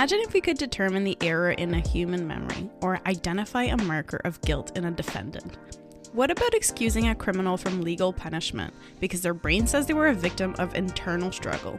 Imagine if we could determine the error in a human memory or identify a marker of guilt in a defendant. What about excusing a criminal from legal punishment because their brain says they were a victim of internal struggle?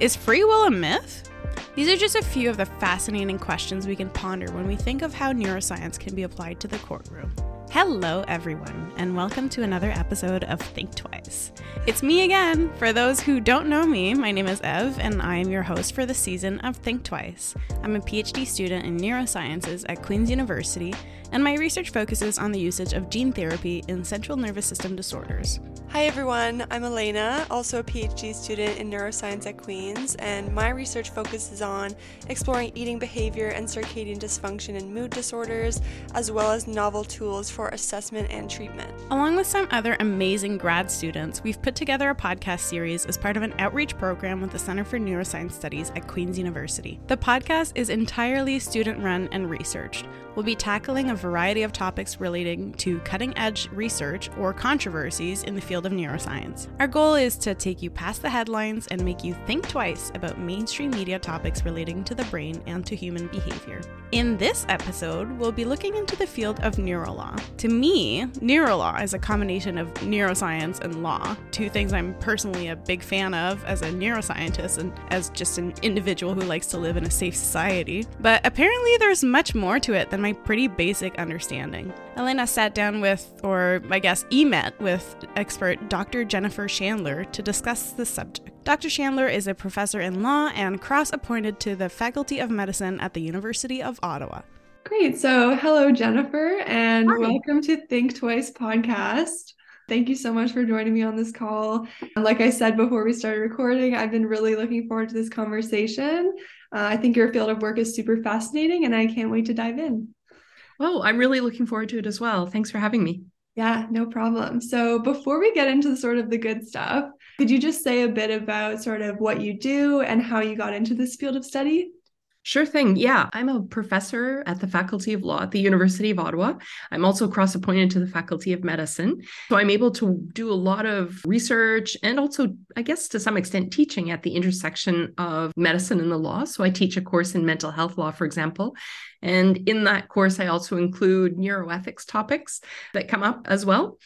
Is free will a myth? These are just a few of the fascinating questions we can ponder when we think of how neuroscience can be applied to the courtroom. Hello, everyone, and welcome to another episode of Think Twice. It's me again. For those who don't know me, my name is Ev, and I am your host for the season of Think Twice. I'm a PhD student in neurosciences at Queen's University, and my research focuses on the usage of gene therapy in central nervous system disorders. Hi everyone, I'm Elena, also a PhD student in neuroscience at Queen's, and my research focuses on exploring eating behavior and circadian dysfunction in mood disorders, as well as novel tools for assessment and treatment. Along with some other amazing grad students, we've put together a podcast series as part of an outreach program with the Center for Neuroscience Studies at Queen's University. The podcast is entirely student run and researched. We'll be tackling a variety of topics relating to cutting edge research or controversies in the field of neuroscience. Our goal is to take you past the headlines and make you think twice about mainstream media topics relating to the brain and to human behavior. In this episode, we'll be looking into the field of neurolaw. To me, neurolaw is a combination of neuroscience and law, two things I'm personally a big fan of as a neuroscientist and as just an individual who likes to live in a safe society. But apparently, there's much more to it than my pretty basic understanding. Elena sat down with, or I guess e met with expert Dr. Jennifer Chandler to discuss the subject. Dr. Chandler is a professor in law and cross appointed to the Faculty of Medicine at the University of Ottawa. Great. So, hello, Jennifer, and Hi. welcome to Think Twice podcast. Thank you so much for joining me on this call. Like I said before we started recording, I've been really looking forward to this conversation. Uh, I think your field of work is super fascinating, and I can't wait to dive in. Oh, I'm really looking forward to it as well. Thanks for having me. Yeah, no problem. So, before we get into the sort of the good stuff, could you just say a bit about sort of what you do and how you got into this field of study? Sure thing. Yeah, I'm a professor at the Faculty of Law at the University of Ottawa. I'm also cross appointed to the Faculty of Medicine. So I'm able to do a lot of research and also, I guess, to some extent, teaching at the intersection of medicine and the law. So I teach a course in mental health law, for example. And in that course, I also include neuroethics topics that come up as well.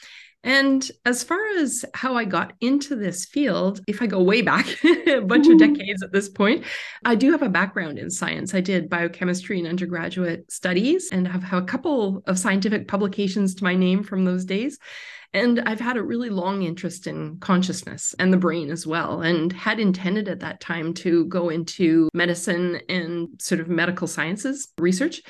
And as far as how I got into this field, if I go way back a bunch of mm-hmm. decades at this point, I do have a background in science. I did biochemistry and undergraduate studies and have, have a couple of scientific publications to my name from those days. And I've had a really long interest in consciousness and the brain as well, and had intended at that time to go into medicine and sort of medical sciences research.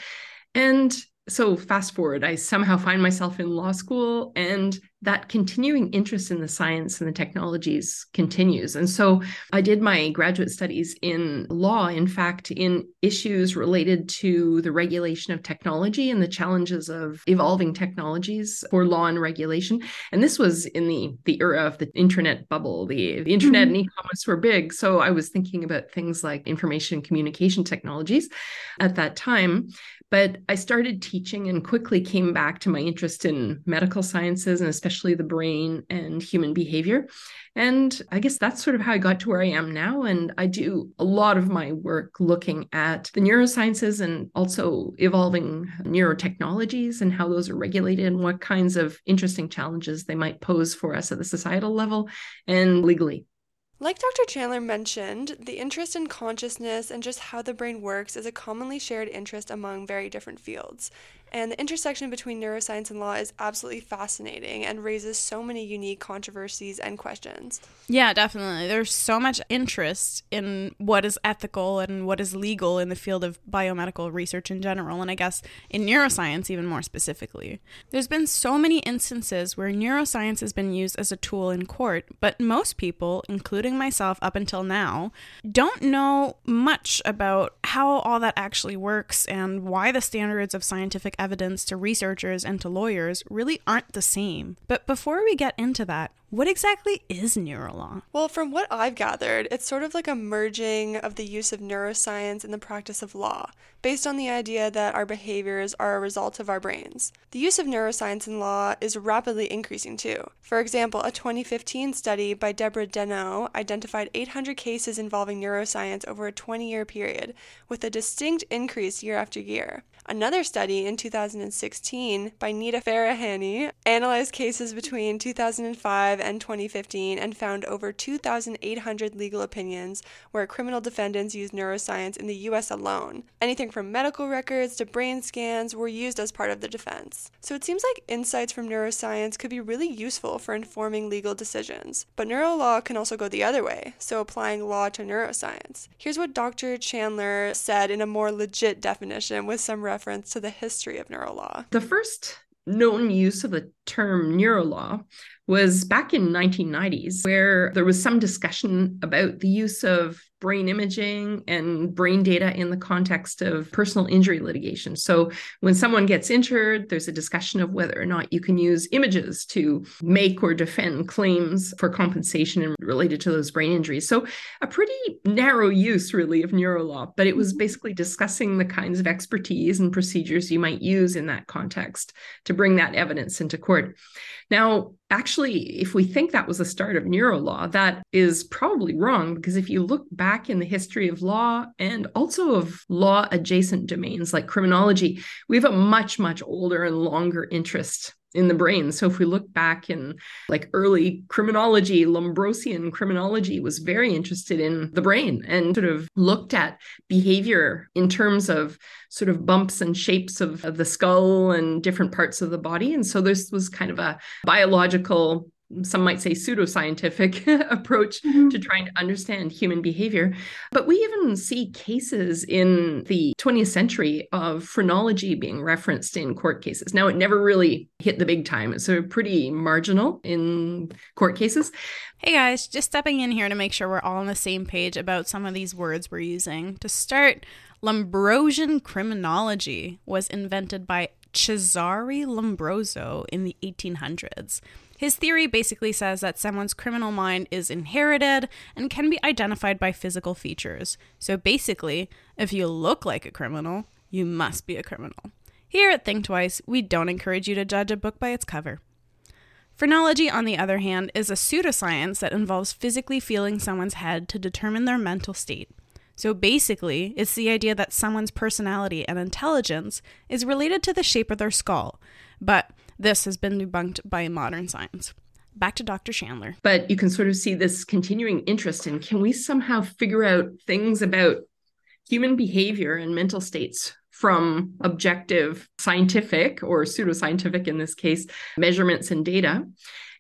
And so fast forward, I somehow find myself in law school and that continuing interest in the science and the technologies continues. And so I did my graduate studies in law, in fact, in issues related to the regulation of technology and the challenges of evolving technologies for law and regulation. And this was in the, the era of the internet bubble. The, the internet mm-hmm. and e-commerce were big. So I was thinking about things like information and communication technologies at that time. But I started teaching and quickly came back to my interest in medical sciences and especially the brain and human behavior. And I guess that's sort of how I got to where I am now. And I do a lot of my work looking at the neurosciences and also evolving neurotechnologies and how those are regulated and what kinds of interesting challenges they might pose for us at the societal level and legally. Like Dr. Chandler mentioned, the interest in consciousness and just how the brain works is a commonly shared interest among very different fields. And the intersection between neuroscience and law is absolutely fascinating and raises so many unique controversies and questions. Yeah, definitely. There's so much interest in what is ethical and what is legal in the field of biomedical research in general, and I guess in neuroscience even more specifically. There's been so many instances where neuroscience has been used as a tool in court, but most people, including myself up until now, don't know much about how all that actually works and why the standards of scientific evidence to researchers and to lawyers really aren't the same. But before we get into that, What exactly is neurolaw? Well, from what I've gathered, it's sort of like a merging of the use of neuroscience and the practice of law, based on the idea that our behaviors are a result of our brains. The use of neuroscience in law is rapidly increasing too. For example, a 2015 study by Deborah Denno identified 800 cases involving neuroscience over a 20 year period, with a distinct increase year after year. Another study in 2016 by Nita Farahany analyzed cases between 2005 and 2015 and found over 2,800 legal opinions where criminal defendants used neuroscience in the US alone. Anything from medical records to brain scans were used as part of the defense. So it seems like insights from neuroscience could be really useful for informing legal decisions. But neuro law can also go the other way, so applying law to neuroscience. Here's what Dr. Chandler said in a more legit definition with some reference to the history of neurolaw. The first known use of the term neurolaw was back in 1990s where there was some discussion about the use of brain imaging and brain data in the context of personal injury litigation. So, when someone gets injured, there's a discussion of whether or not you can use images to make or defend claims for compensation related to those brain injuries. So, a pretty narrow use, really, of neurolaw, but it was mm-hmm. basically discussing the kinds of expertise and procedures you might use in that context to bring that evidence into court. Now, actually, if we think that was the start of neuro law, that is probably wrong because if you look back in the history of law and also of law adjacent domains like criminology, we have a much, much older and longer interest in the brain. So if we look back in like early criminology, Lombrosian criminology was very interested in the brain and sort of looked at behavior in terms of sort of bumps and shapes of, of the skull and different parts of the body. And so this was kind of a biological some might say pseudoscientific approach mm-hmm. to trying to understand human behavior. But we even see cases in the 20th century of phrenology being referenced in court cases. Now, it never really hit the big time, it's sort pretty marginal in court cases. Hey guys, just stepping in here to make sure we're all on the same page about some of these words we're using. To start, Lombrosian criminology was invented by Cesare Lombroso in the 1800s. His theory basically says that someone's criminal mind is inherited and can be identified by physical features. So basically, if you look like a criminal, you must be a criminal. Here at Think Twice, we don't encourage you to judge a book by its cover. Phrenology, on the other hand, is a pseudoscience that involves physically feeling someone's head to determine their mental state. So basically, it's the idea that someone's personality and intelligence is related to the shape of their skull, but this has been debunked by modern science. Back to Dr. Chandler. But you can sort of see this continuing interest in can we somehow figure out things about human behavior and mental states from objective scientific or pseudoscientific in this case measurements and data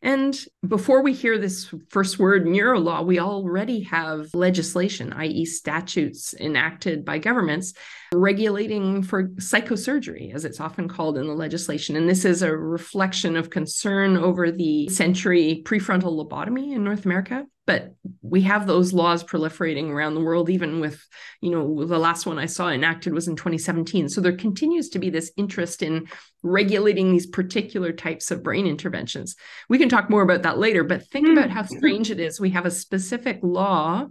and before we hear this first word, neurolaw, we already have legislation, i.e., statutes enacted by governments regulating for psychosurgery, as it's often called in the legislation. And this is a reflection of concern over the century prefrontal lobotomy in North America but we have those laws proliferating around the world even with you know the last one i saw enacted was in 2017 so there continues to be this interest in regulating these particular types of brain interventions we can talk more about that later but think mm. about how strange it is we have a specific law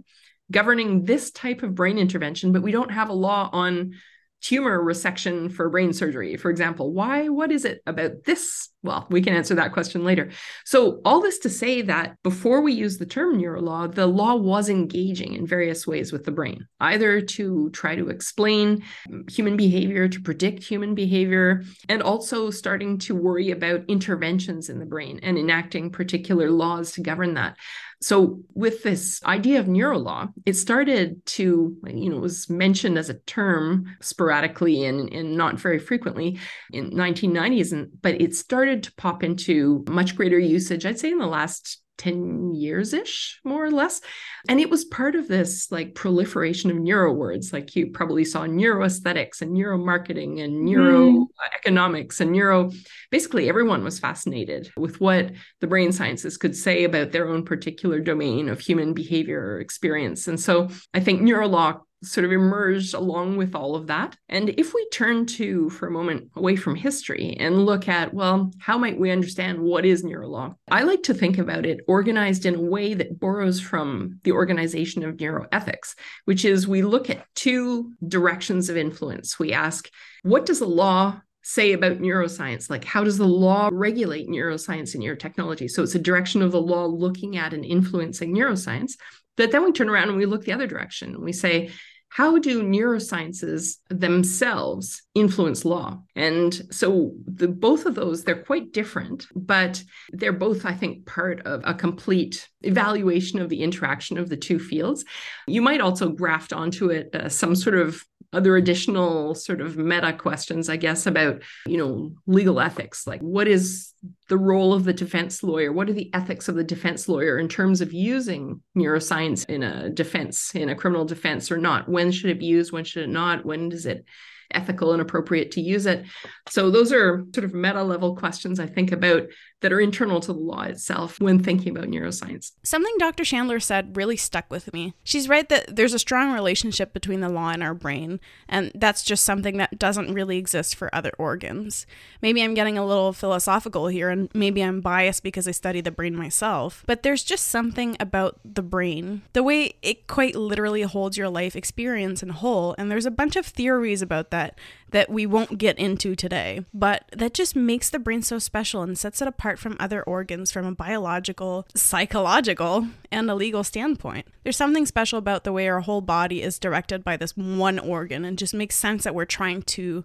governing this type of brain intervention but we don't have a law on tumor resection for brain surgery, for example. Why? What is it about this? Well, we can answer that question later. So, all this to say that before we use the term neurolaw, the law was engaging in various ways with the brain, either to try to explain human behavior, to predict human behavior, and also starting to worry about interventions in the brain and enacting particular laws to govern that. So, with this idea of neurolaw, it started to, you know, was mentioned as a term sporadically and, and not very frequently in 1990s, and but it started to pop into much greater usage, I'd say, in the last 10 years ish, more or less. And it was part of this like proliferation of neuro words, like you probably saw neuroaesthetics and neuromarketing and neuroeconomics mm. and neuro. Basically, everyone was fascinated with what the brain sciences could say about their own particular domain of human behavior or experience. And so I think neurolaw sort of emerged along with all of that. And if we turn to, for a moment, away from history and look at, well, how might we understand what is neurolaw? I like to think about it organized in a way that borrows from the organization of neuroethics, which is we look at two directions of influence. We ask, what does the law say about neuroscience like how does the law regulate neuroscience and neurotechnology so it's a direction of the law looking at and influencing neuroscience but then we turn around and we look the other direction we say how do neurosciences themselves influence law? And so the both of those they're quite different but they're both i think part of a complete evaluation of the interaction of the two fields. You might also graft onto it uh, some sort of other additional sort of meta questions i guess about you know legal ethics. Like what is the role of the defense lawyer? What are the ethics of the defense lawyer in terms of using neuroscience in a defense in a criminal defense or not? When should it be used? When should it not? When is it ethical and appropriate to use it? So those are sort of meta level questions i think about that are internal to the law itself when thinking about neuroscience. Something Dr. Chandler said really stuck with me. She's right that there's a strong relationship between the law and our brain, and that's just something that doesn't really exist for other organs. Maybe I'm getting a little philosophical here, and maybe I'm biased because I study the brain myself, but there's just something about the brain, the way it quite literally holds your life experience in whole, and there's a bunch of theories about that that we won't get into today, but that just makes the brain so special and sets it apart from other organs from a biological, psychological, and a legal standpoint. There's something special about the way our whole body is directed by this one organ and just makes sense that we're trying to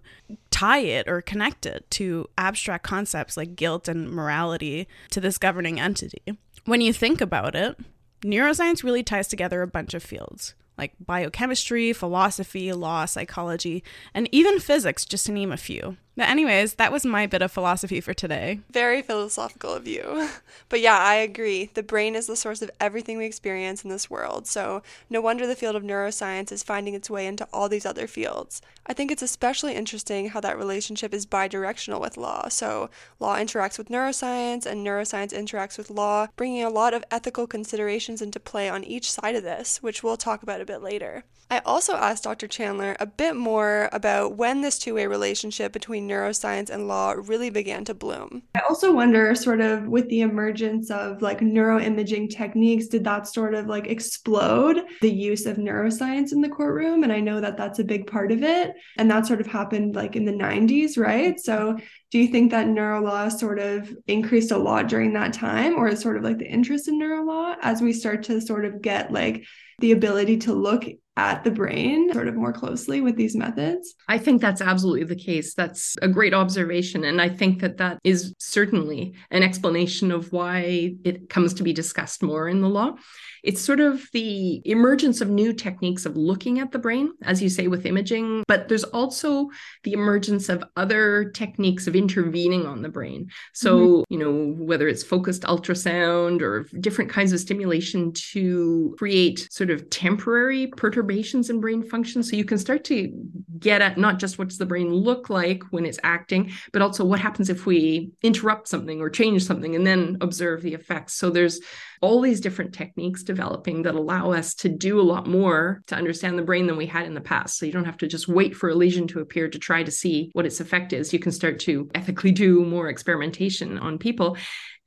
tie it or connect it to abstract concepts like guilt and morality to this governing entity. When you think about it, neuroscience really ties together a bunch of fields like biochemistry, philosophy, law, psychology, and even physics, just to name a few. But, anyways, that was my bit of philosophy for today. Very philosophical of you. But yeah, I agree. The brain is the source of everything we experience in this world, so no wonder the field of neuroscience is finding its way into all these other fields. I think it's especially interesting how that relationship is bidirectional with law. So, law interacts with neuroscience, and neuroscience interacts with law, bringing a lot of ethical considerations into play on each side of this, which we'll talk about a bit later. I also asked Dr. Chandler a bit more about when this two way relationship between neuroscience and law really began to bloom. I also wonder, sort of, with the emergence of like neuroimaging techniques, did that sort of like explode the use of neuroscience in the courtroom? And I know that that's a big part of it. And that sort of happened like in the 90s, right? So do you think that neurolaw sort of increased a lot during that time, or is sort of like the interest in neurolaw as we start to sort of get like the ability to look at the brain sort of more closely with these methods? I think that's absolutely the case. That's a great observation. And I think that that is certainly an explanation of why it comes to be discussed more in the law. It's sort of the emergence of new techniques of looking at the brain, as you say, with imaging, but there's also the emergence of other techniques of intervening on the brain. So, mm-hmm. you know, whether it's focused ultrasound or different kinds of stimulation to create sort of temporary perturbations in brain function. So you can start to get at not just what does the brain look like when it's acting, but also what happens if we interrupt something or change something and then observe the effects. So there's all these different techniques developing that allow us to do a lot more to understand the brain than we had in the past. So you don't have to just wait for a lesion to appear to try to see what its effect is. You can start to ethically do more experimentation on people.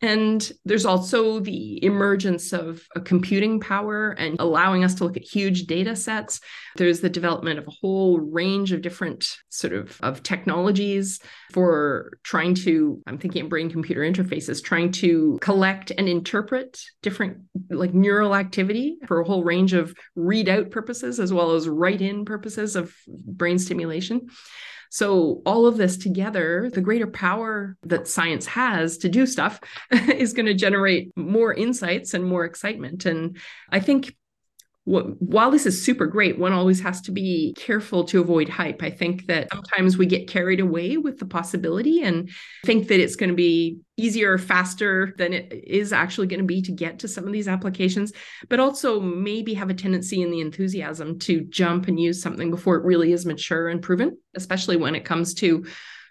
And there's also the emergence of a computing power and allowing us to look at huge data sets. There's the development of a whole range of different sort of, of technologies for trying to, I'm thinking of brain computer interfaces, trying to collect and interpret different like neural activity for a whole range of readout purposes as well as write in purposes of brain stimulation. So, all of this together, the greater power that science has to do stuff is going to generate more insights and more excitement. And I think while this is super great, one always has to be careful to avoid hype. I think that sometimes we get carried away with the possibility and think that it's going to be easier, faster than it is actually going to be to get to some of these applications, but also maybe have a tendency in the enthusiasm to jump and use something before it really is mature and proven, especially when it comes to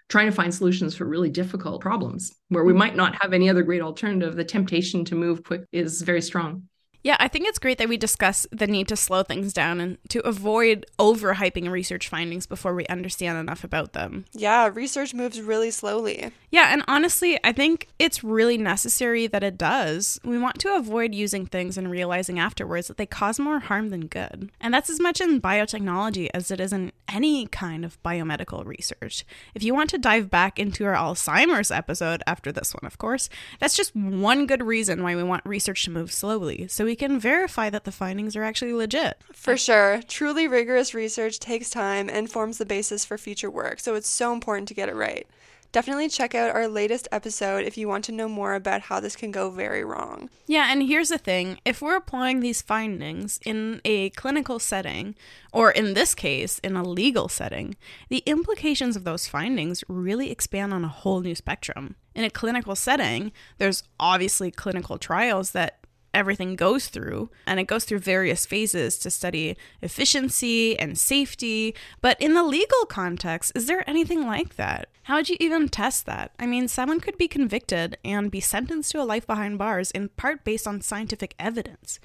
trying to find solutions for really difficult problems where we mm-hmm. might not have any other great alternative. The temptation to move quick is very strong. Yeah, I think it's great that we discuss the need to slow things down and to avoid overhyping research findings before we understand enough about them. Yeah, research moves really slowly. Yeah, and honestly, I think it's really necessary that it does. We want to avoid using things and realizing afterwards that they cause more harm than good. And that's as much in biotechnology as it is in any kind of biomedical research. If you want to dive back into our Alzheimer's episode after this one, of course, that's just one good reason why we want research to move slowly. So we can verify that the findings are actually legit. For sure. Truly rigorous research takes time and forms the basis for future work, so it's so important to get it right. Definitely check out our latest episode if you want to know more about how this can go very wrong. Yeah, and here's the thing if we're applying these findings in a clinical setting, or in this case, in a legal setting, the implications of those findings really expand on a whole new spectrum. In a clinical setting, there's obviously clinical trials that everything goes through, and it goes through various phases to study efficiency and safety. But in the legal context, is there anything like that? How would you even test that? I mean, someone could be convicted and be sentenced to a life behind bars in part based on scientific evidence.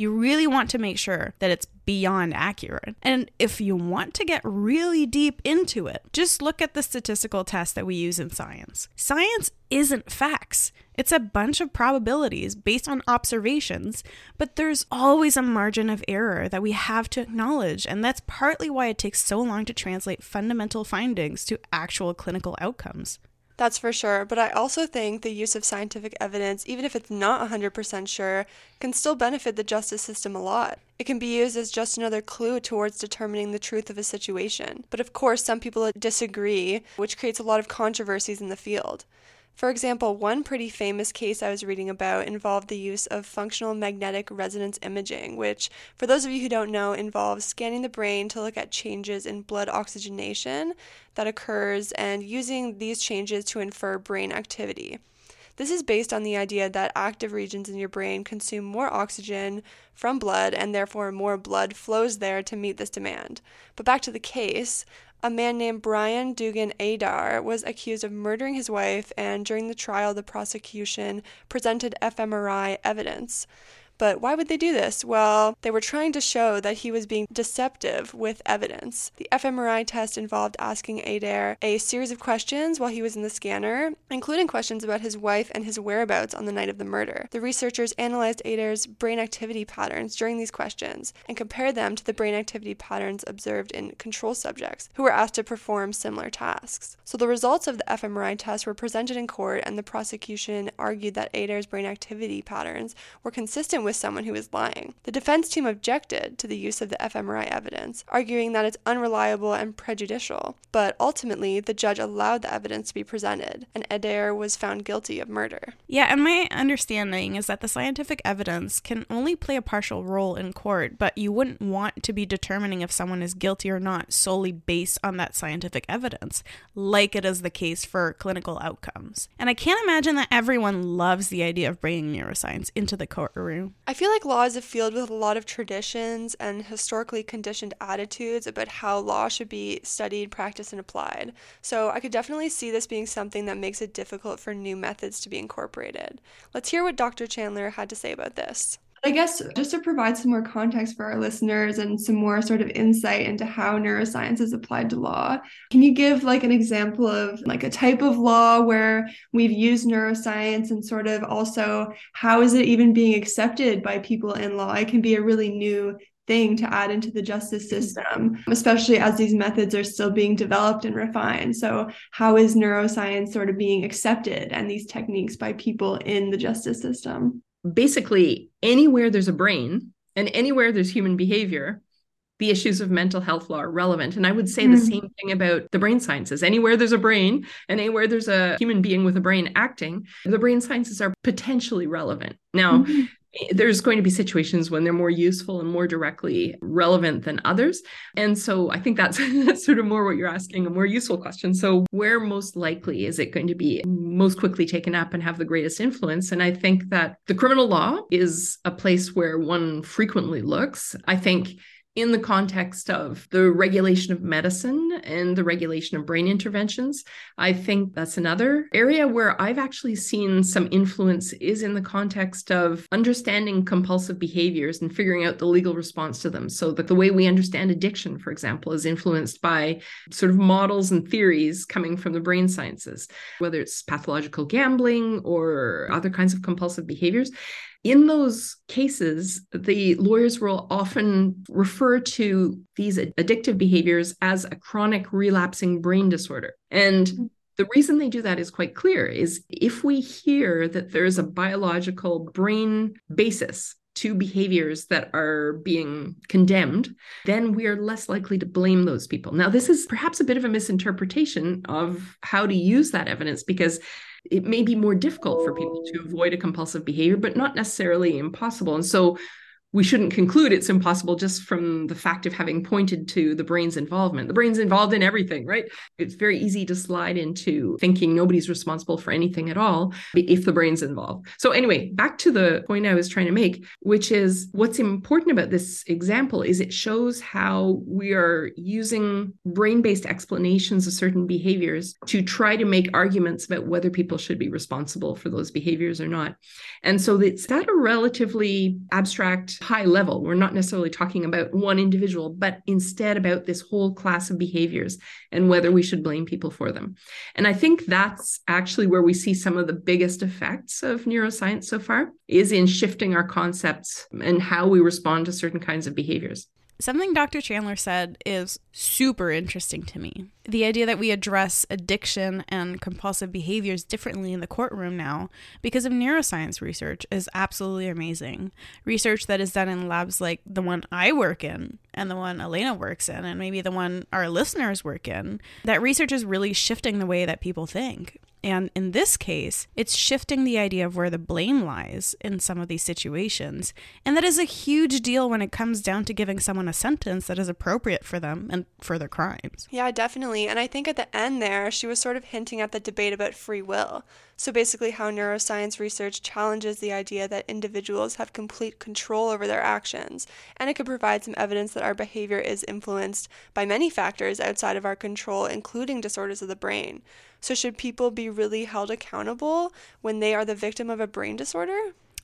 You really want to make sure that it's beyond accurate. And if you want to get really deep into it, just look at the statistical tests that we use in science. Science isn't facts. It's a bunch of probabilities based on observations, but there's always a margin of error that we have to acknowledge, and that's partly why it takes so long to translate fundamental findings to actual clinical outcomes. That's for sure, but I also think the use of scientific evidence, even if it's not 100% sure, can still benefit the justice system a lot. It can be used as just another clue towards determining the truth of a situation. But of course, some people disagree, which creates a lot of controversies in the field. For example, one pretty famous case I was reading about involved the use of functional magnetic resonance imaging, which, for those of you who don't know, involves scanning the brain to look at changes in blood oxygenation that occurs and using these changes to infer brain activity. This is based on the idea that active regions in your brain consume more oxygen from blood and therefore more blood flows there to meet this demand. But back to the case, a man named Brian Dugan Adair was accused of murdering his wife, and during the trial, the prosecution presented fMRI evidence. But why would they do this? Well, they were trying to show that he was being deceptive with evidence. The fMRI test involved asking Adair a series of questions while he was in the scanner, including questions about his wife and his whereabouts on the night of the murder. The researchers analyzed Adair's brain activity patterns during these questions and compared them to the brain activity patterns observed in control subjects who were asked to perform similar tasks. So the results of the fMRI test were presented in court, and the prosecution argued that Adair's brain activity patterns were consistent with someone who is lying. The defense team objected to the use of the fMRI evidence, arguing that it's unreliable and prejudicial, but ultimately the judge allowed the evidence to be presented, and Adair was found guilty of murder. Yeah, and my understanding is that the scientific evidence can only play a partial role in court, but you wouldn't want to be determining if someone is guilty or not solely based on that scientific evidence, like it is the case for clinical outcomes. And I can't imagine that everyone loves the idea of bringing neuroscience into the courtroom. I feel like law is a field with a lot of traditions and historically conditioned attitudes about how law should be studied, practiced, and applied. So I could definitely see this being something that makes it difficult for new methods to be incorporated. Let's hear what Dr. Chandler had to say about this. I guess just to provide some more context for our listeners and some more sort of insight into how neuroscience is applied to law, can you give like an example of like a type of law where we've used neuroscience and sort of also how is it even being accepted by people in law? It can be a really new thing to add into the justice mm-hmm. system, especially as these methods are still being developed and refined. So, how is neuroscience sort of being accepted and these techniques by people in the justice system? Basically anywhere there's a brain and anywhere there's human behavior the issues of mental health law are relevant. And I would say mm. the hmm. same thing about the brain sciences. Anywhere there's a brain and anywhere there's a human being with a brain acting, the brain sciences are potentially relevant. Now, mm-hmm there's going to be situations when they're more useful and more directly relevant than others. And so I think that's, that's sort of more what you're asking, a more useful question. So, where most likely is it going to be most quickly taken up and have the greatest influence? And I think that the criminal law is a place where one frequently looks. I think in the context of the regulation of medicine and the regulation of brain interventions. I think that's another area where I've actually seen some influence is in the context of understanding compulsive behaviors and figuring out the legal response to them. So the, the way we understand addiction, for example, is influenced by sort of models and theories coming from the brain sciences, whether it's pathological gambling or other kinds of compulsive behaviors. In those cases, the lawyers will often refer to these addictive behaviors as a chronic relapsing brain disorder. And mm-hmm. the reason they do that is quite clear is if we hear that there's a biological brain basis to behaviors that are being condemned, then we are less likely to blame those people. Now, this is perhaps a bit of a misinterpretation of how to use that evidence because it may be more difficult for people to avoid a compulsive behavior, but not necessarily impossible. And so we shouldn't conclude it's impossible just from the fact of having pointed to the brain's involvement. The brain's involved in everything, right? It's very easy to slide into thinking nobody's responsible for anything at all if the brain's involved. So, anyway, back to the point I was trying to make, which is what's important about this example is it shows how we are using brain based explanations of certain behaviors to try to make arguments about whether people should be responsible for those behaviors or not. And so it's at a relatively abstract high level. We're not necessarily talking about one individual, but instead about this whole class of behaviors and whether we should blame people for them. And I think that's actually where we see some of the biggest effects of neuroscience so far is in shifting our concepts and how we respond to certain kinds of behaviors. Something Dr. Chandler said is super interesting to me. The idea that we address addiction and compulsive behaviors differently in the courtroom now because of neuroscience research is absolutely amazing. Research that is done in labs like the one I work in and the one Elena works in, and maybe the one our listeners work in. That research is really shifting the way that people think. And in this case, it's shifting the idea of where the blame lies in some of these situations. And that is a huge deal when it comes down to giving someone a sentence that is appropriate for them and for their crimes. Yeah, definitely. And I think at the end there, she was sort of hinting at the debate about free will. So basically, how neuroscience research challenges the idea that individuals have complete control over their actions. And it could provide some evidence that our behavior is influenced by many factors outside of our control, including disorders of the brain. So, should people be really held accountable when they are the victim of a brain disorder?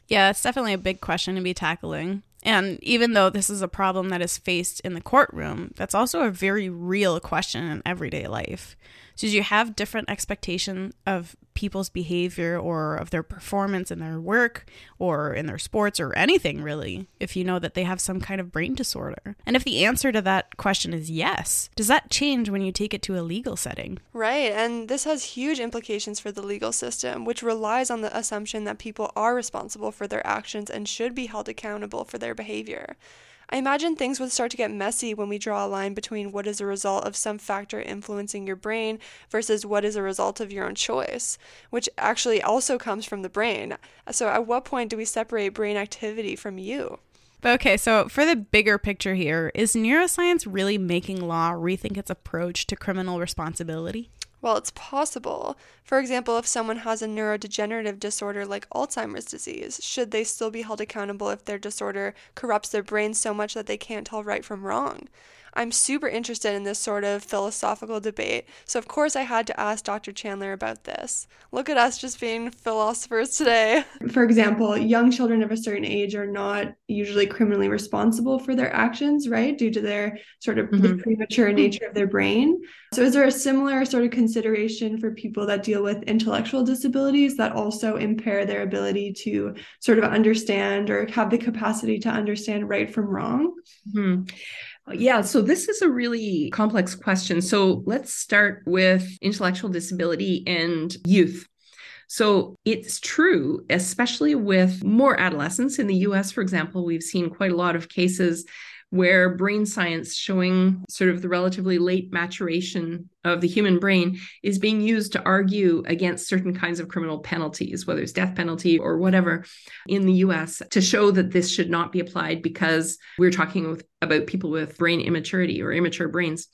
Yeah, it's definitely a big question to be tackling. And even though this is a problem that is faced in the courtroom, that's also a very real question in everyday life. So do you have different expectation of people's behavior or of their performance in their work or in their sports or anything really if you know that they have some kind of brain disorder. And if the answer to that question is yes, does that change when you take it to a legal setting? Right, and this has huge implications for the legal system, which relies on the assumption that people are responsible for their actions and should be held accountable for their behavior. I imagine things would start to get messy when we draw a line between what is a result of some factor influencing your brain versus what is a result of your own choice, which actually also comes from the brain. So, at what point do we separate brain activity from you? Okay, so for the bigger picture here, is neuroscience really making law rethink its approach to criminal responsibility? Well, it's possible. For example, if someone has a neurodegenerative disorder like Alzheimer's disease, should they still be held accountable if their disorder corrupts their brain so much that they can't tell right from wrong? I'm super interested in this sort of philosophical debate, so of course I had to ask Dr. Chandler about this. Look at us just being philosophers today. For example, young children of a certain age are not usually criminally responsible for their actions, right? Due to their sort of mm-hmm. the premature nature of their brain. So, is there a similar sort of consideration for people that deal with intellectual disabilities that also impair their ability to sort of understand or have the capacity to understand right from wrong? Mm-hmm. Yeah, so this is a really complex question. So let's start with intellectual disability and youth. So it's true, especially with more adolescents in the US, for example, we've seen quite a lot of cases where brain science showing sort of the relatively late maturation of the human brain is being used to argue against certain kinds of criminal penalties, whether it's death penalty or whatever in the US, to show that this should not be applied because we're talking with, about people with brain immaturity or immature brains.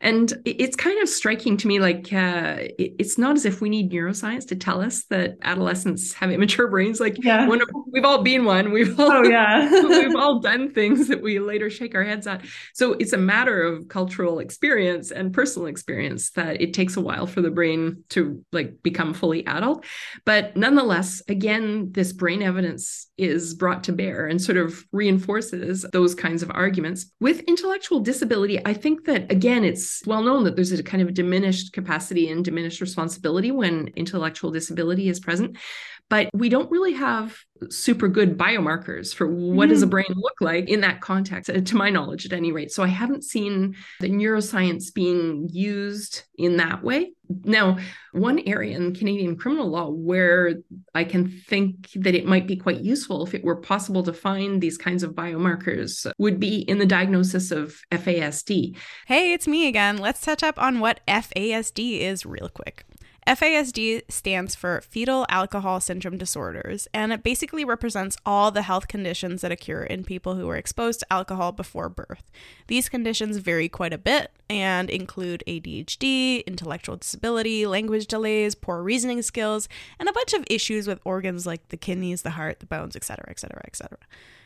And it's kind of striking to me like uh, it's not as if we need neuroscience to tell us that adolescents have immature brains. Like yeah. We've all been one. We've all, oh, yeah. we've all done things that we later shake our heads at. So it's a matter of cultural experience and personal experience that it takes a while for the brain to like become fully adult. But nonetheless, again, this brain evidence is brought to bear and sort of reinforces those kinds of arguments. With intellectual disability, I think that again, it's well known that there's a kind of diminished capacity and diminished responsibility when intellectual disability is present but we don't really have super good biomarkers for what mm. does a mm-hmm. brain look like in that context uh, to my knowledge at any rate so i haven't seen the neuroscience being used in that way now one area in canadian criminal law where i can think that it might be quite useful if it were possible to find these kinds of biomarkers would be in the diagnosis of fasd hey it's me again let's touch up on what fasd is real quick FASD stands for Fetal Alcohol Syndrome Disorders, and it basically represents all the health conditions that occur in people who are exposed to alcohol before birth. These conditions vary quite a bit and include ADHD, intellectual disability, language delays, poor reasoning skills, and a bunch of issues with organs like the kidneys, the heart, the bones, etc., etc., etc.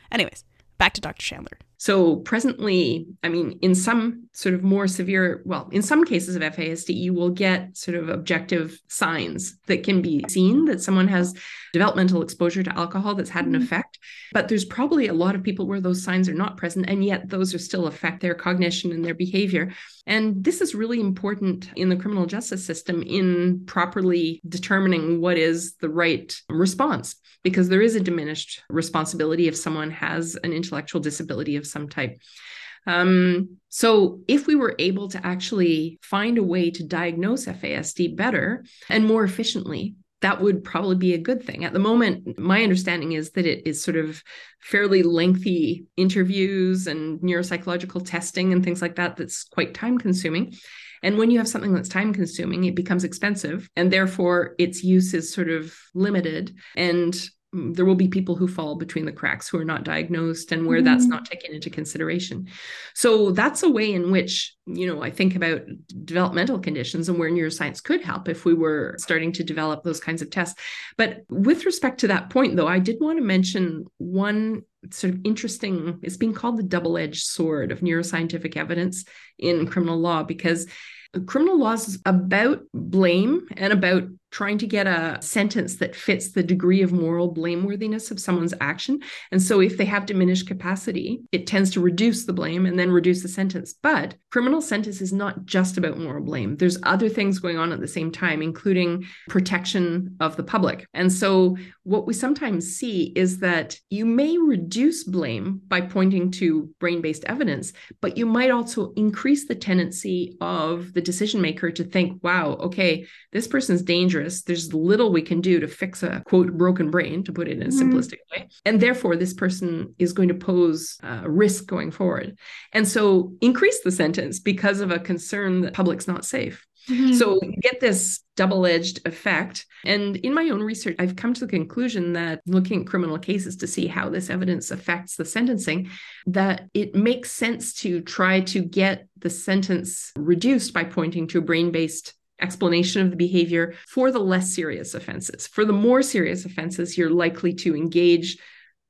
Anyways, back to Dr. Chandler. So, presently, I mean, in some sort of more severe, well, in some cases of FASD, you will get sort of objective signs that can be seen that someone has developmental exposure to alcohol that's had an mm-hmm. effect. But there's probably a lot of people where those signs are not present, and yet those are still affect their cognition and their behavior. And this is really important in the criminal justice system in properly determining what is the right response, because there is a diminished responsibility if someone has an intellectual disability of some type. Um, so, if we were able to actually find a way to diagnose FASD better and more efficiently, that would probably be a good thing. At the moment, my understanding is that it is sort of fairly lengthy interviews and neuropsychological testing and things like that, that's quite time consuming. And when you have something that's time consuming, it becomes expensive and therefore its use is sort of limited. And there will be people who fall between the cracks who are not diagnosed and where mm-hmm. that's not taken into consideration so that's a way in which you know i think about developmental conditions and where neuroscience could help if we were starting to develop those kinds of tests but with respect to that point though i did want to mention one sort of interesting it's being called the double-edged sword of neuroscientific evidence in criminal law because criminal law is about blame and about trying to get a sentence that fits the degree of moral blameworthiness of someone's action. And so if they have diminished capacity, it tends to reduce the blame and then reduce the sentence. But criminal sentence is not just about moral blame. There's other things going on at the same time, including protection of the public. And so what we sometimes see is that you may reduce blame by pointing to brain-based evidence, but you might also increase the tendency of the decision maker to think, wow, okay, this person's dangerous dangerous. There's little we can do to fix a quote broken brain, to put it in a mm-hmm. simplistic way. And therefore, this person is going to pose a risk going forward. And so increase the sentence because of a concern that public's not safe. Mm-hmm. So you get this double edged effect. And in my own research, I've come to the conclusion that looking at criminal cases to see how this evidence affects the sentencing, that it makes sense to try to get the sentence reduced by pointing to a brain based explanation of the behavior for the less serious offenses. For the more serious offenses, you're likely to engage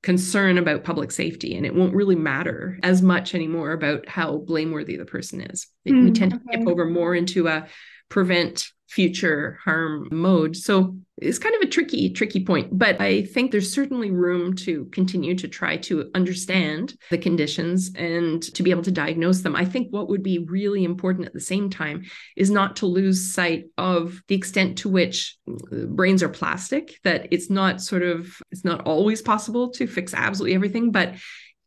concern about public safety and it won't really matter as much anymore about how blameworthy the person is. Mm, we tend okay. to tip over more into a prevent future harm mode. So it's kind of a tricky, tricky point. But I think there's certainly room to continue to try to understand the conditions and to be able to diagnose them. I think what would be really important at the same time is not to lose sight of the extent to which uh, brains are plastic, that it's not sort of, it's not always possible to fix absolutely everything, but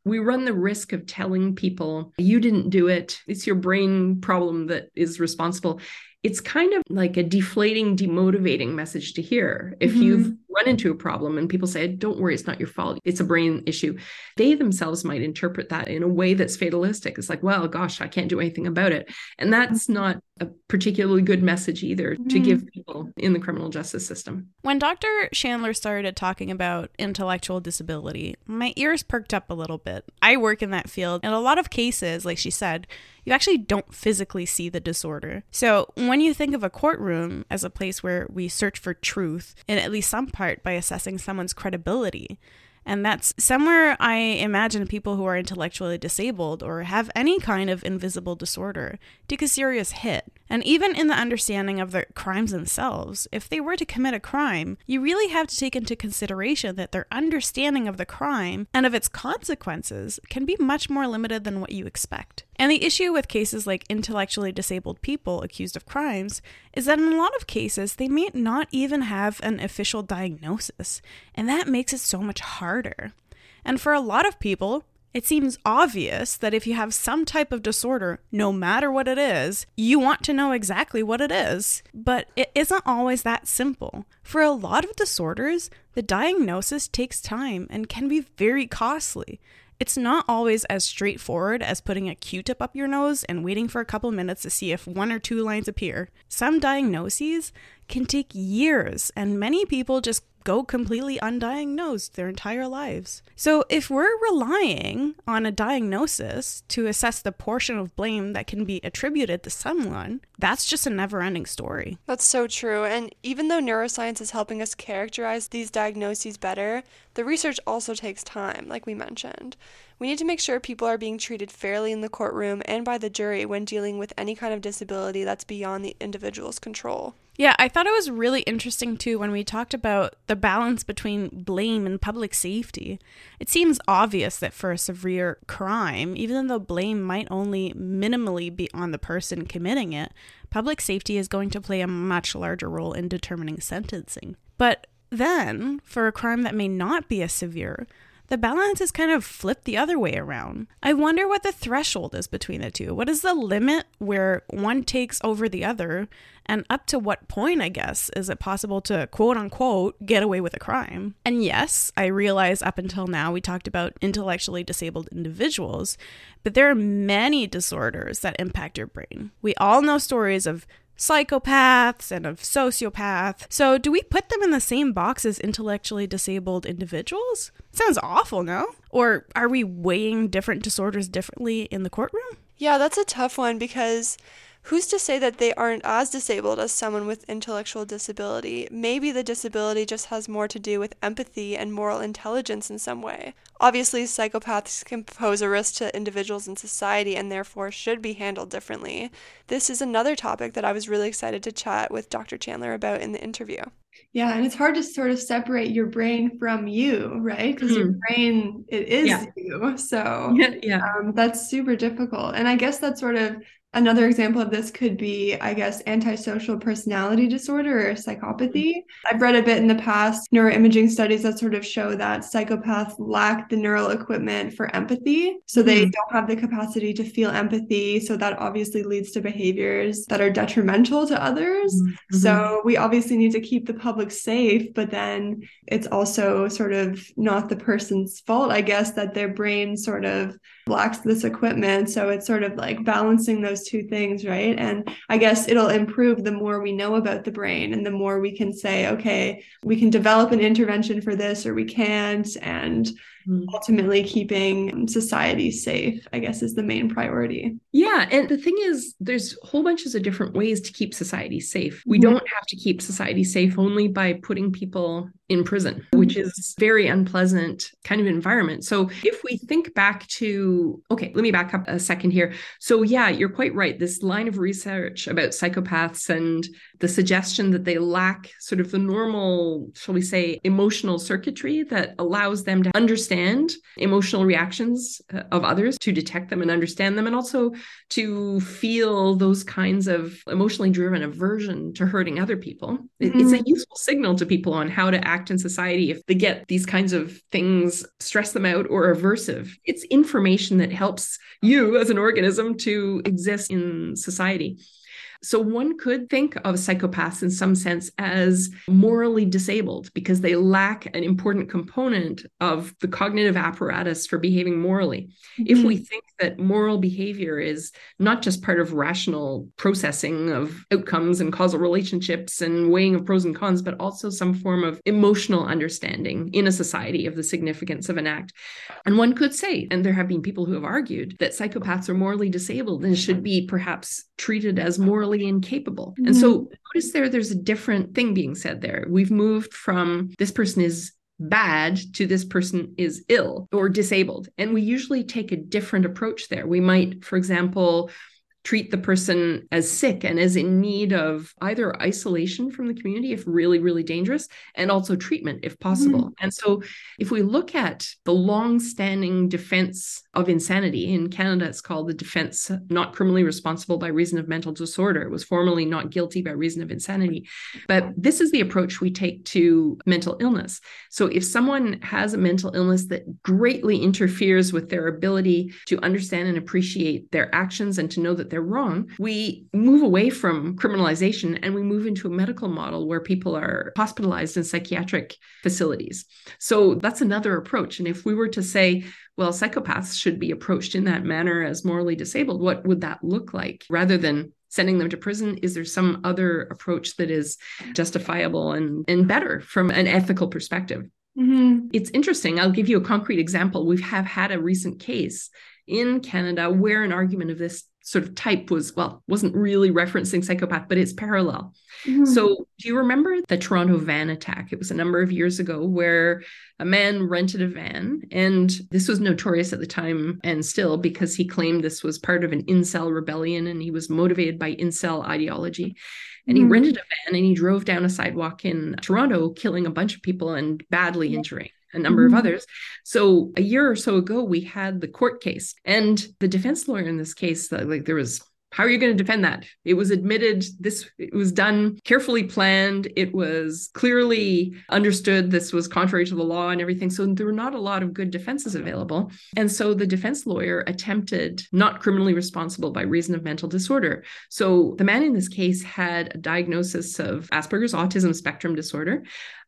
we run the risk of telling people you didn't do it it's your brain problem that is responsible it's kind of like a deflating, demotivating message to hear. If mm-hmm. you've run into a problem and people say, don't worry, it's not your fault, it's a brain issue, they themselves might interpret that in a way that's fatalistic. It's like, well, gosh, I can't do anything about it. And that's mm-hmm. not a particularly good message either mm-hmm. to give people in the criminal justice system. When Dr. Chandler started talking about intellectual disability, my ears perked up a little bit. I work in that field, and a lot of cases, like she said, you actually don't physically see the disorder. So, when you think of a courtroom as a place where we search for truth, in at least some part by assessing someone's credibility, and that's somewhere I imagine people who are intellectually disabled or have any kind of invisible disorder take a serious hit. And even in the understanding of the crimes themselves, if they were to commit a crime, you really have to take into consideration that their understanding of the crime and of its consequences can be much more limited than what you expect. And the issue with cases like intellectually disabled people accused of crimes is that in a lot of cases, they may not even have an official diagnosis, and that makes it so much harder. And for a lot of people, it seems obvious that if you have some type of disorder, no matter what it is, you want to know exactly what it is. But it isn't always that simple. For a lot of disorders, the diagnosis takes time and can be very costly. It's not always as straightforward as putting a Q tip up your nose and waiting for a couple minutes to see if one or two lines appear. Some diagnoses can take years, and many people just go completely undiagnosed their entire lives. So, if we're relying on a diagnosis to assess the portion of blame that can be attributed to someone, that's just a never ending story. That's so true. And even though neuroscience is helping us characterize these diagnoses better, the research also takes time, like we mentioned. We need to make sure people are being treated fairly in the courtroom and by the jury when dealing with any kind of disability that's beyond the individual's control. Yeah, I thought it was really interesting too when we talked about the balance between blame and public safety. It seems obvious that for a severe crime, even though blame might only minimally be on the person committing it, public safety is going to play a much larger role in determining sentencing. But then, for a crime that may not be as severe, the balance is kind of flipped the other way around. I wonder what the threshold is between the two. What is the limit where one takes over the other? And up to what point, I guess, is it possible to quote unquote get away with a crime? And yes, I realize up until now we talked about intellectually disabled individuals, but there are many disorders that impact your brain. We all know stories of psychopaths and of sociopaths. So, do we put them in the same box as intellectually disabled individuals? Sounds awful, no? Or are we weighing different disorders differently in the courtroom? Yeah, that's a tough one because who's to say that they aren't as disabled as someone with intellectual disability? Maybe the disability just has more to do with empathy and moral intelligence in some way. Obviously, psychopaths can pose a risk to individuals in society and therefore should be handled differently. This is another topic that I was really excited to chat with Dr. Chandler about in the interview. Yeah, and it's hard to sort of separate your brain from you, right? Because mm. your brain it is yeah. you. So yeah, yeah. Um, that's super difficult. And I guess that's sort of Another example of this could be, I guess, antisocial personality disorder or psychopathy. I've read a bit in the past neuroimaging studies that sort of show that psychopaths lack the neural equipment for empathy. So mm-hmm. they don't have the capacity to feel empathy. So that obviously leads to behaviors that are detrimental to others. Mm-hmm. So we obviously need to keep the public safe, but then it's also sort of not the person's fault, I guess, that their brain sort of lacks this equipment. So it's sort of like balancing those two things, right? And I guess it'll improve the more we know about the brain and the more we can say, okay, we can develop an intervention for this or we can't. And mm. ultimately keeping society safe, I guess, is the main priority. Yeah. And the thing is, there's whole bunches of different ways to keep society safe. We mm-hmm. don't have to keep society safe only by putting people in prison, which is very unpleasant kind of environment. So if we think back to, okay, let me back up a second here. So yeah, you're quite right. This line of research about psychopaths and the suggestion that they lack sort of the normal, shall we say, emotional circuitry that allows them to understand emotional reactions uh, of others, to detect them and understand them, and also to feel those kinds of emotionally driven aversion to hurting other people. Mm-hmm. It's a mm-hmm. useful signal to people on how to act in society if they get these kinds of things stress them out or aversive. It's information that helps you as an organism to exist in society. So one could think of psychopaths in some sense as morally disabled because they lack an important component of the cognitive apparatus for behaving morally. Mm-hmm. If we mm-hmm. think that moral behavior is not just part of rational processing of outcomes and causal relationships and weighing of pros and cons, but also some form of emotional understanding in a society of the significance of an act. And one could say, and there have been people who have argued, that psychopaths are morally disabled and should be perhaps treated as morally incapable. Mm-hmm. And so mm-hmm. notice there, there's a different thing being said there. We've moved from this person is bad to this person is ill or disabled. And we usually take a different approach there. We might, for example, treat the person as sick and as in need of either isolation from the community if really really dangerous and also treatment if possible. Mm. and so if we look at the long-standing defense of insanity in canada it's called the defense not criminally responsible by reason of mental disorder. It was formerly not guilty by reason of insanity. But this is the approach we take to mental illness. So if someone has a mental illness that greatly interferes with their ability to understand and appreciate their actions and to know that they're wrong, we move away from criminalization and we move into a medical model where people are hospitalized in psychiatric facilities. So that's another approach. And if we were to say, well, psychopaths should be approached in that manner as morally disabled, what would that look like rather than sending them to prison? Is there some other approach that is justifiable and, and better from an ethical perspective? Mm-hmm. It's interesting. I'll give you a concrete example. We have had a recent case in Canada where an argument of this sort of type was well wasn't really referencing psychopath but it's parallel. Mm-hmm. so do you remember the toronto van attack? It was a number of years ago where a man rented a van and this was notorious at the time and still because he claimed this was part of an incel rebellion and he was motivated by incel ideology. And he mm-hmm. rented a van and he drove down a sidewalk in toronto killing a bunch of people and badly injuring a number mm-hmm. of others. So a year or so ago, we had the court case, and the defense lawyer in this case, like there was how are you going to defend that? It was admitted this it was done carefully planned. It was clearly understood this was contrary to the law and everything so there were not a lot of good defenses available. And so the defense lawyer attempted not criminally responsible by reason of mental disorder. So the man in this case had a diagnosis of asperger's autism spectrum disorder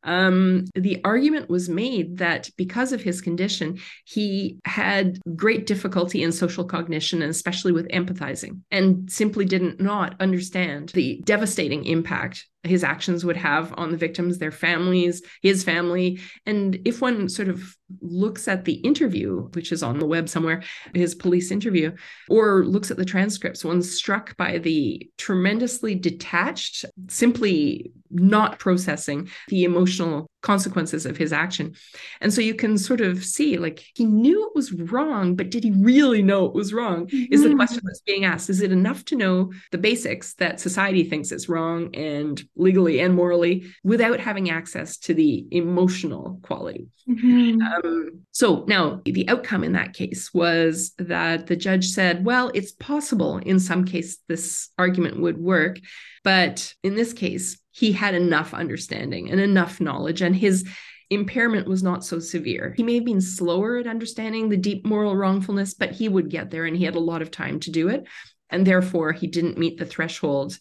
um, the argument was made that because of his condition, he had great difficulty in social cognition and especially with empathizing, and simply didn't not understand the devastating impact his actions would have on the victims, their families, his family. And if one sort of looks at the interview, which is on the web somewhere, his police interview, or looks at the transcripts, one's struck by the tremendously detached, simply not processing the emotional consequences of his action. And so you can sort of see like he knew it was wrong, but did he really know it was wrong? Mm-hmm. Is the mm-hmm. question that's being asked. Is it enough to know the basics that society thinks is wrong and legally and morally without having access to the emotional quality? Mm-hmm. Um, so now the outcome in that case was that the judge said, well, it's possible in some case this argument would work. But in this case, he had enough understanding and enough knowledge, and his impairment was not so severe. He may have been slower at understanding the deep moral wrongfulness, but he would get there and he had a lot of time to do it. And therefore, he didn't meet the threshold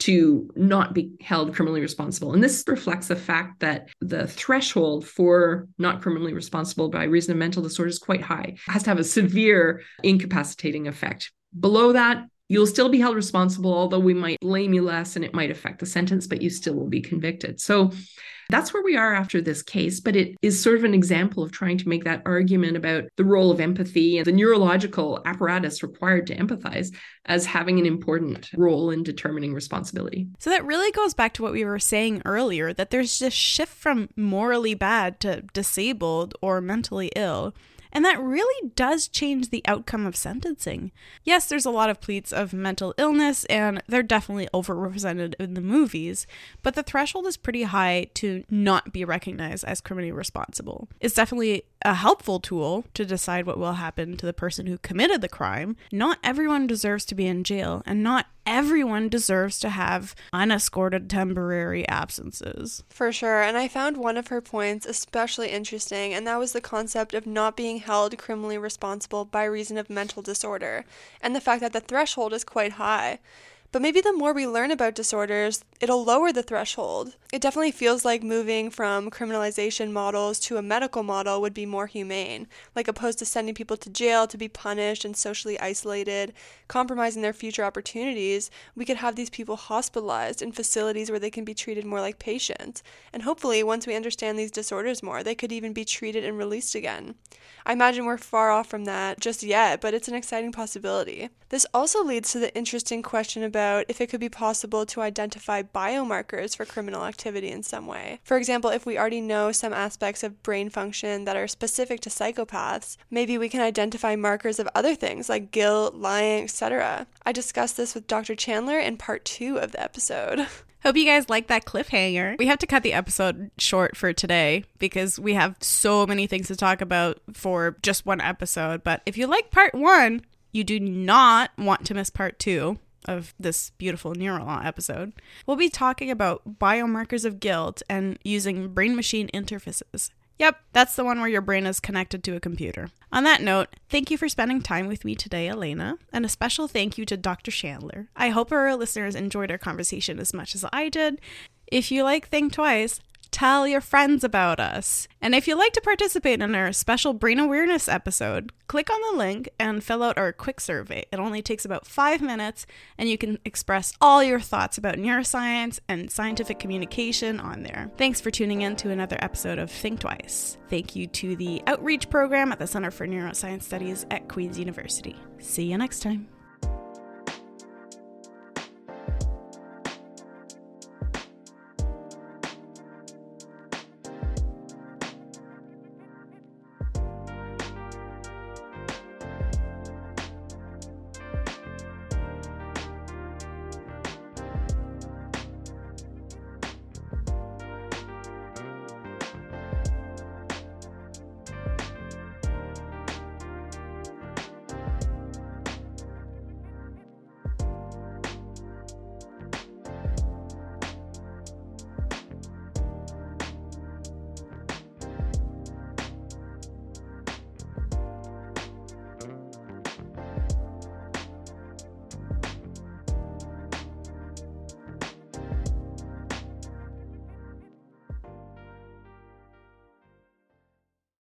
to not be held criminally responsible. And this reflects the fact that the threshold for not criminally responsible by reason of mental disorder is quite high. It has to have a severe incapacitating effect. Below that, You'll still be held responsible, although we might blame you less and it might affect the sentence, but you still will be convicted. So that's where we are after this case, but it is sort of an example of trying to make that argument about the role of empathy and the neurological apparatus required to empathize as having an important role in determining responsibility. So that really goes back to what we were saying earlier that there's this shift from morally bad to disabled or mentally ill. And that really does change the outcome of sentencing. Yes, there's a lot of pleats of mental illness, and they're definitely overrepresented in the movies, but the threshold is pretty high to not be recognized as criminally responsible. It's definitely a helpful tool to decide what will happen to the person who committed the crime. Not everyone deserves to be in jail, and not everyone deserves to have unescorted temporary absences. For sure. And I found one of her points especially interesting, and that was the concept of not being held criminally responsible by reason of mental disorder, and the fact that the threshold is quite high. But maybe the more we learn about disorders, it'll lower the threshold. It definitely feels like moving from criminalization models to a medical model would be more humane, like opposed to sending people to jail to be punished and socially isolated, compromising their future opportunities. We could have these people hospitalized in facilities where they can be treated more like patients. And hopefully, once we understand these disorders more, they could even be treated and released again. I imagine we're far off from that just yet, but it's an exciting possibility. This also leads to the interesting question about if it could be possible to identify biomarkers for criminal activity in some way. For example, if we already know some aspects of brain function that are specific to psychopaths, maybe we can identify markers of other things like guilt, lying, etc. I discussed this with Dr. Chandler in part two of the episode. Hope you guys like that cliffhanger. We have to cut the episode short for today because we have so many things to talk about for just one episode. But if you like part one, you do not want to miss part two of this beautiful Neurolaw episode. We'll be talking about biomarkers of guilt and using brain machine interfaces. Yep, that's the one where your brain is connected to a computer. On that note, thank you for spending time with me today, Elena, and a special thank you to Dr. Chandler. I hope our listeners enjoyed our conversation as much as I did. If you like Think Twice, Tell your friends about us. And if you'd like to participate in our special brain awareness episode, click on the link and fill out our quick survey. It only takes about five minutes, and you can express all your thoughts about neuroscience and scientific communication on there. Thanks for tuning in to another episode of Think Twice. Thank you to the outreach program at the Center for Neuroscience Studies at Queen's University. See you next time.